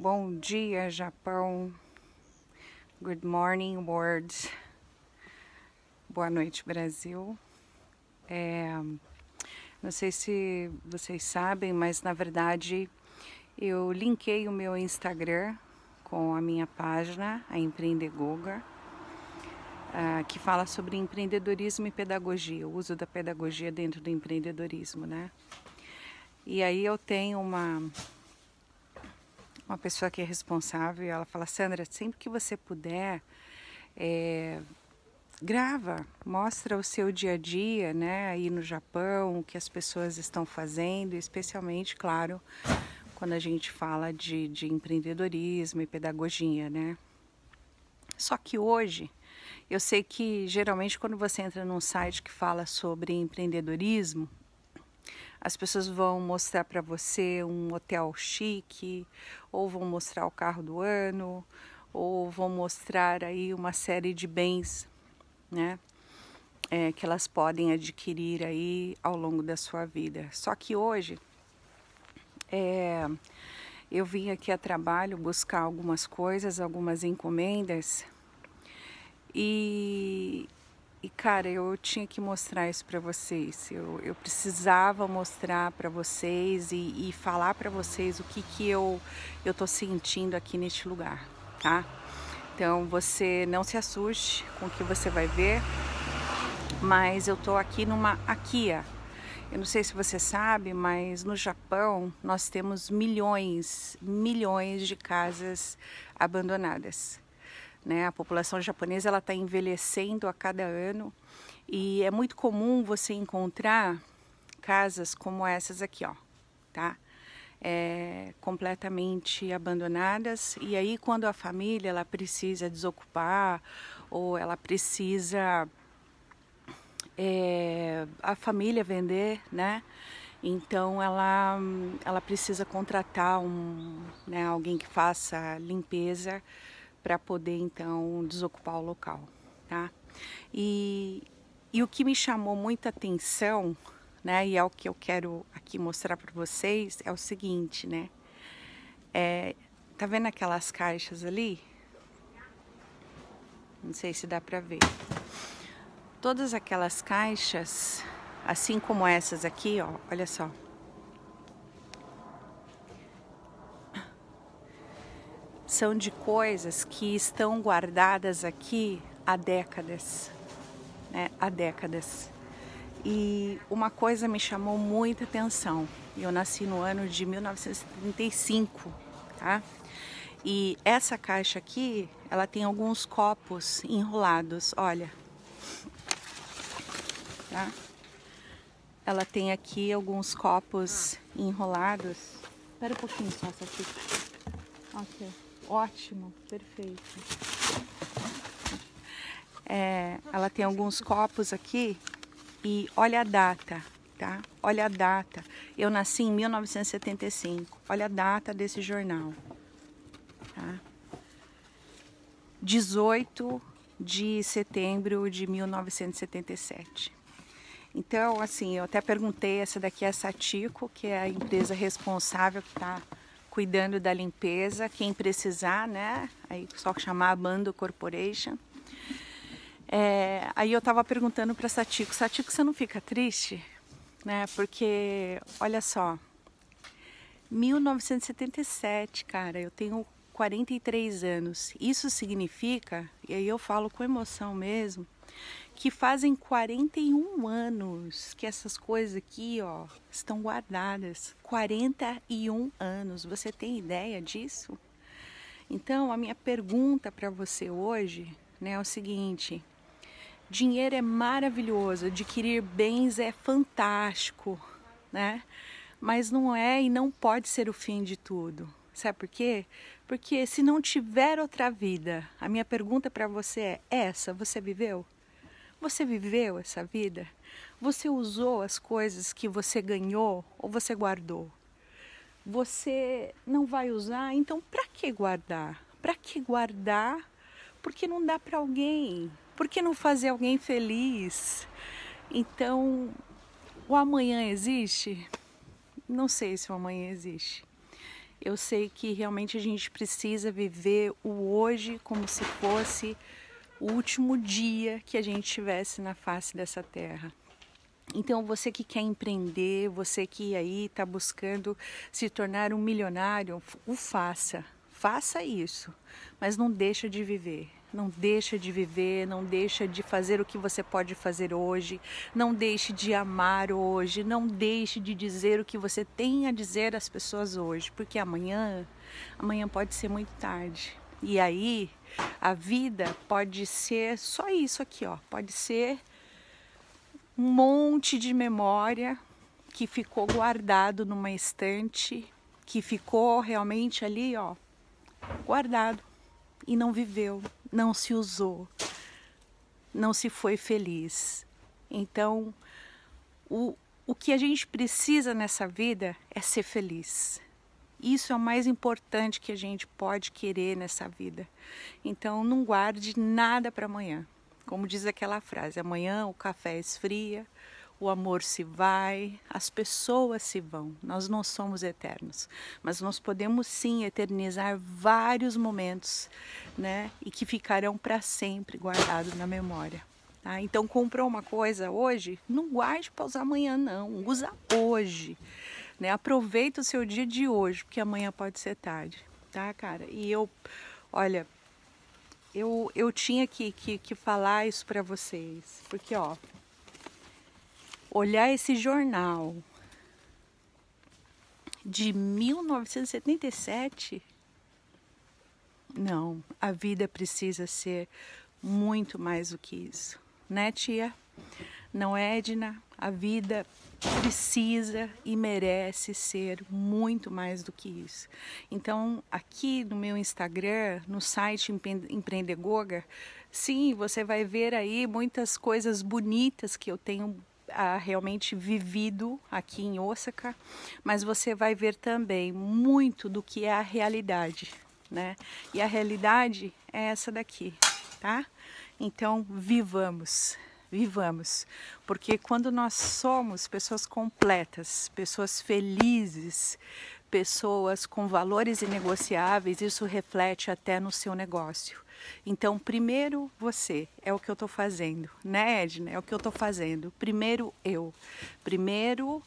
Bom dia, Japão. Good morning, world. Boa noite, Brasil. É, não sei se vocês sabem, mas na verdade eu linkei o meu Instagram com a minha página, a Empreendegoga, uh, que fala sobre empreendedorismo e pedagogia, o uso da pedagogia dentro do empreendedorismo, né? E aí eu tenho uma uma pessoa que é responsável e ela fala, Sandra, sempre que você puder, é, grava, mostra o seu dia a dia, né, aí no Japão, o que as pessoas estão fazendo, especialmente, claro, quando a gente fala de, de empreendedorismo e pedagogia, né. Só que hoje, eu sei que geralmente quando você entra num site que fala sobre empreendedorismo, as pessoas vão mostrar para você um hotel chique, ou vão mostrar o carro do ano, ou vão mostrar aí uma série de bens, né? É, que elas podem adquirir aí ao longo da sua vida. Só que hoje é, eu vim aqui a trabalho buscar algumas coisas, algumas encomendas e e cara, eu tinha que mostrar isso para vocês. Eu, eu precisava mostrar para vocês e, e falar para vocês o que que eu eu tô sentindo aqui neste lugar, tá? Então você não se assuste com o que você vai ver, mas eu tô aqui numa Akia. Eu não sei se você sabe, mas no Japão nós temos milhões, milhões de casas abandonadas. Né? A população japonesa ela está envelhecendo a cada ano e é muito comum você encontrar casas como essas aqui, ó, tá? É, completamente abandonadas e aí quando a família ela precisa desocupar ou ela precisa é, a família vender, né? Então ela ela precisa contratar um, né, alguém que faça limpeza para poder então desocupar o local, tá? E, e o que me chamou muita atenção, né, e é o que eu quero aqui mostrar para vocês, é o seguinte, né? É, tá vendo aquelas caixas ali? Não sei se dá para ver. Todas aquelas caixas, assim como essas aqui, ó, olha só. São de coisas que estão guardadas aqui há décadas, né? Há décadas. E uma coisa me chamou muita atenção. Eu nasci no ano de 1935, tá? E essa caixa aqui, ela tem alguns copos enrolados, olha. Tá? Ela tem aqui alguns copos enrolados. Espera um pouquinho só, aqui. Ok. Ótimo, perfeito. É, ela tem alguns copos aqui e olha a data, tá? Olha a data. Eu nasci em 1975. Olha a data desse jornal. Tá? 18 de setembro de 1977. Então, assim, eu até perguntei, essa daqui é a Satico, que é a empresa responsável que está cuidando da limpeza, quem precisar, né? Aí só chamar a Bando Corporation. É, aí eu estava perguntando para Satiko, Satiko, você não fica triste? Né? Porque, olha só, 1977, cara, eu tenho 43 anos. Isso significa, e aí eu falo com emoção mesmo, que fazem 41 anos que essas coisas aqui, ó, estão guardadas. 41 anos. Você tem ideia disso? Então, a minha pergunta para você hoje, né, é o seguinte: dinheiro é maravilhoso, adquirir bens é fantástico, né? Mas não é e não pode ser o fim de tudo. Sabe por quê? Porque se não tiver outra vida, a minha pergunta para você é: essa você viveu? Você viveu essa vida? Você usou as coisas que você ganhou ou você guardou? Você não vai usar, então para que guardar? Para que guardar? Porque não dá para alguém. Por que não fazer alguém feliz? Então, o amanhã existe? Não sei se o amanhã existe. Eu sei que realmente a gente precisa viver o hoje como se fosse o último dia que a gente tivesse na face dessa terra. Então, você que quer empreender, você que aí está buscando se tornar um milionário, o faça. Faça isso, mas não deixa de viver. Não deixa de viver, não deixa de fazer o que você pode fazer hoje, não deixe de amar hoje, não deixe de dizer o que você tem a dizer às pessoas hoje, porque amanhã, amanhã pode ser muito tarde. E aí, a vida pode ser só isso aqui, ó, pode ser um monte de memória que ficou guardado numa estante, que ficou realmente ali, ó, guardado e não viveu, não se usou, não se foi feliz. Então, o, o que a gente precisa nessa vida é ser feliz. Isso é o mais importante que a gente pode querer nessa vida. Então, não guarde nada para amanhã. Como diz aquela frase: amanhã o café esfria, o amor se vai, as pessoas se vão. Nós não somos eternos, mas nós podemos sim eternizar vários momentos, né? E que ficarão para sempre guardados na memória. Tá? Então, comprou uma coisa hoje, não guarde para usar amanhã, não. Usa hoje. Né? Aproveita o seu dia de hoje, porque amanhã pode ser tarde, tá, cara? E eu, olha, eu, eu tinha que, que, que falar isso para vocês, porque ó, olhar esse jornal de 1977, não, a vida precisa ser muito mais do que isso, né, tia? Não é, Edna? A vida precisa e merece ser muito mais do que isso. Então, aqui no meu Instagram, no site Empreendegoga, sim, você vai ver aí muitas coisas bonitas que eu tenho ah, realmente vivido aqui em Osaka, mas você vai ver também muito do que é a realidade, né? E a realidade é essa daqui, tá? Então, vivamos vivamos. Porque quando nós somos pessoas completas, pessoas felizes, pessoas com valores inegociáveis, isso reflete até no seu negócio. Então, primeiro você, é o que eu estou fazendo, né, Edna? É o que eu estou fazendo. Primeiro eu. Primeiro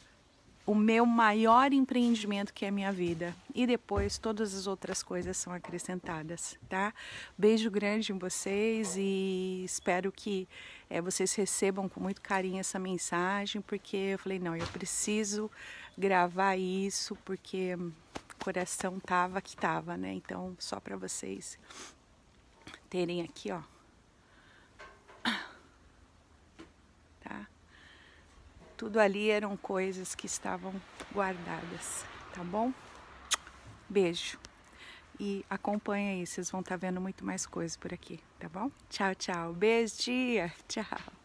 o meu maior empreendimento que é a minha vida e depois todas as outras coisas são acrescentadas, tá? Beijo grande em vocês e espero que é, vocês recebam com muito carinho essa mensagem porque eu falei não, eu preciso gravar isso porque o coração tava que tava, né? Então só para vocês terem aqui, ó Tudo ali eram coisas que estavam guardadas, tá bom? Beijo. E acompanha aí, vocês vão estar tá vendo muito mais coisas por aqui, tá bom? Tchau, tchau. Beijo, dia. Tchau.